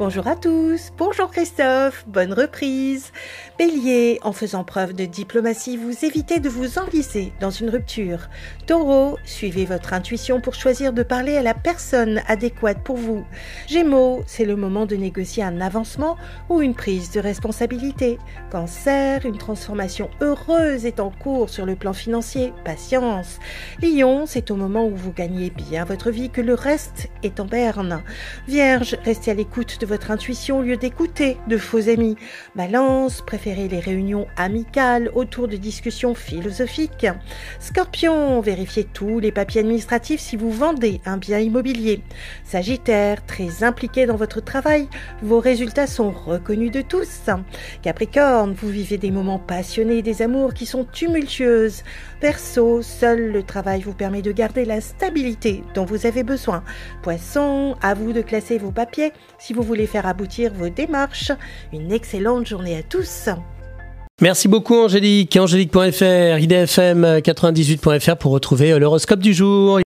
Bonjour à tous, bonjour Christophe, bonne reprise. Bélier, en faisant preuve de diplomatie, vous évitez de vous enliser dans une rupture. Taureau, suivez votre intuition pour choisir de parler à la personne adéquate pour vous. Gémeaux, c'est le moment de négocier un avancement ou une prise de responsabilité. Cancer, une transformation heureuse est en cours sur le plan financier. Patience. Lion, c'est au moment où vous gagnez bien votre vie que le reste est en berne. Vierge, restez à l'écoute de votre intuition au lieu d'écouter de faux amis. Balance, préférez les réunions amicales autour de discussions philosophiques. Scorpion, vérifiez tous les papiers administratifs si vous vendez un bien immobilier. Sagittaire, très impliqué dans votre travail, vos résultats sont reconnus de tous. Capricorne, vous vivez des moments passionnés, des amours qui sont tumultueuses. Verseau, seul le travail vous permet de garder la stabilité dont vous avez besoin. Poisson, à vous de classer vos papiers si vous faire aboutir vos démarches. Une excellente journée à tous. Merci beaucoup Angélique. Angélique.fr, idfm98.fr pour retrouver l'horoscope du jour.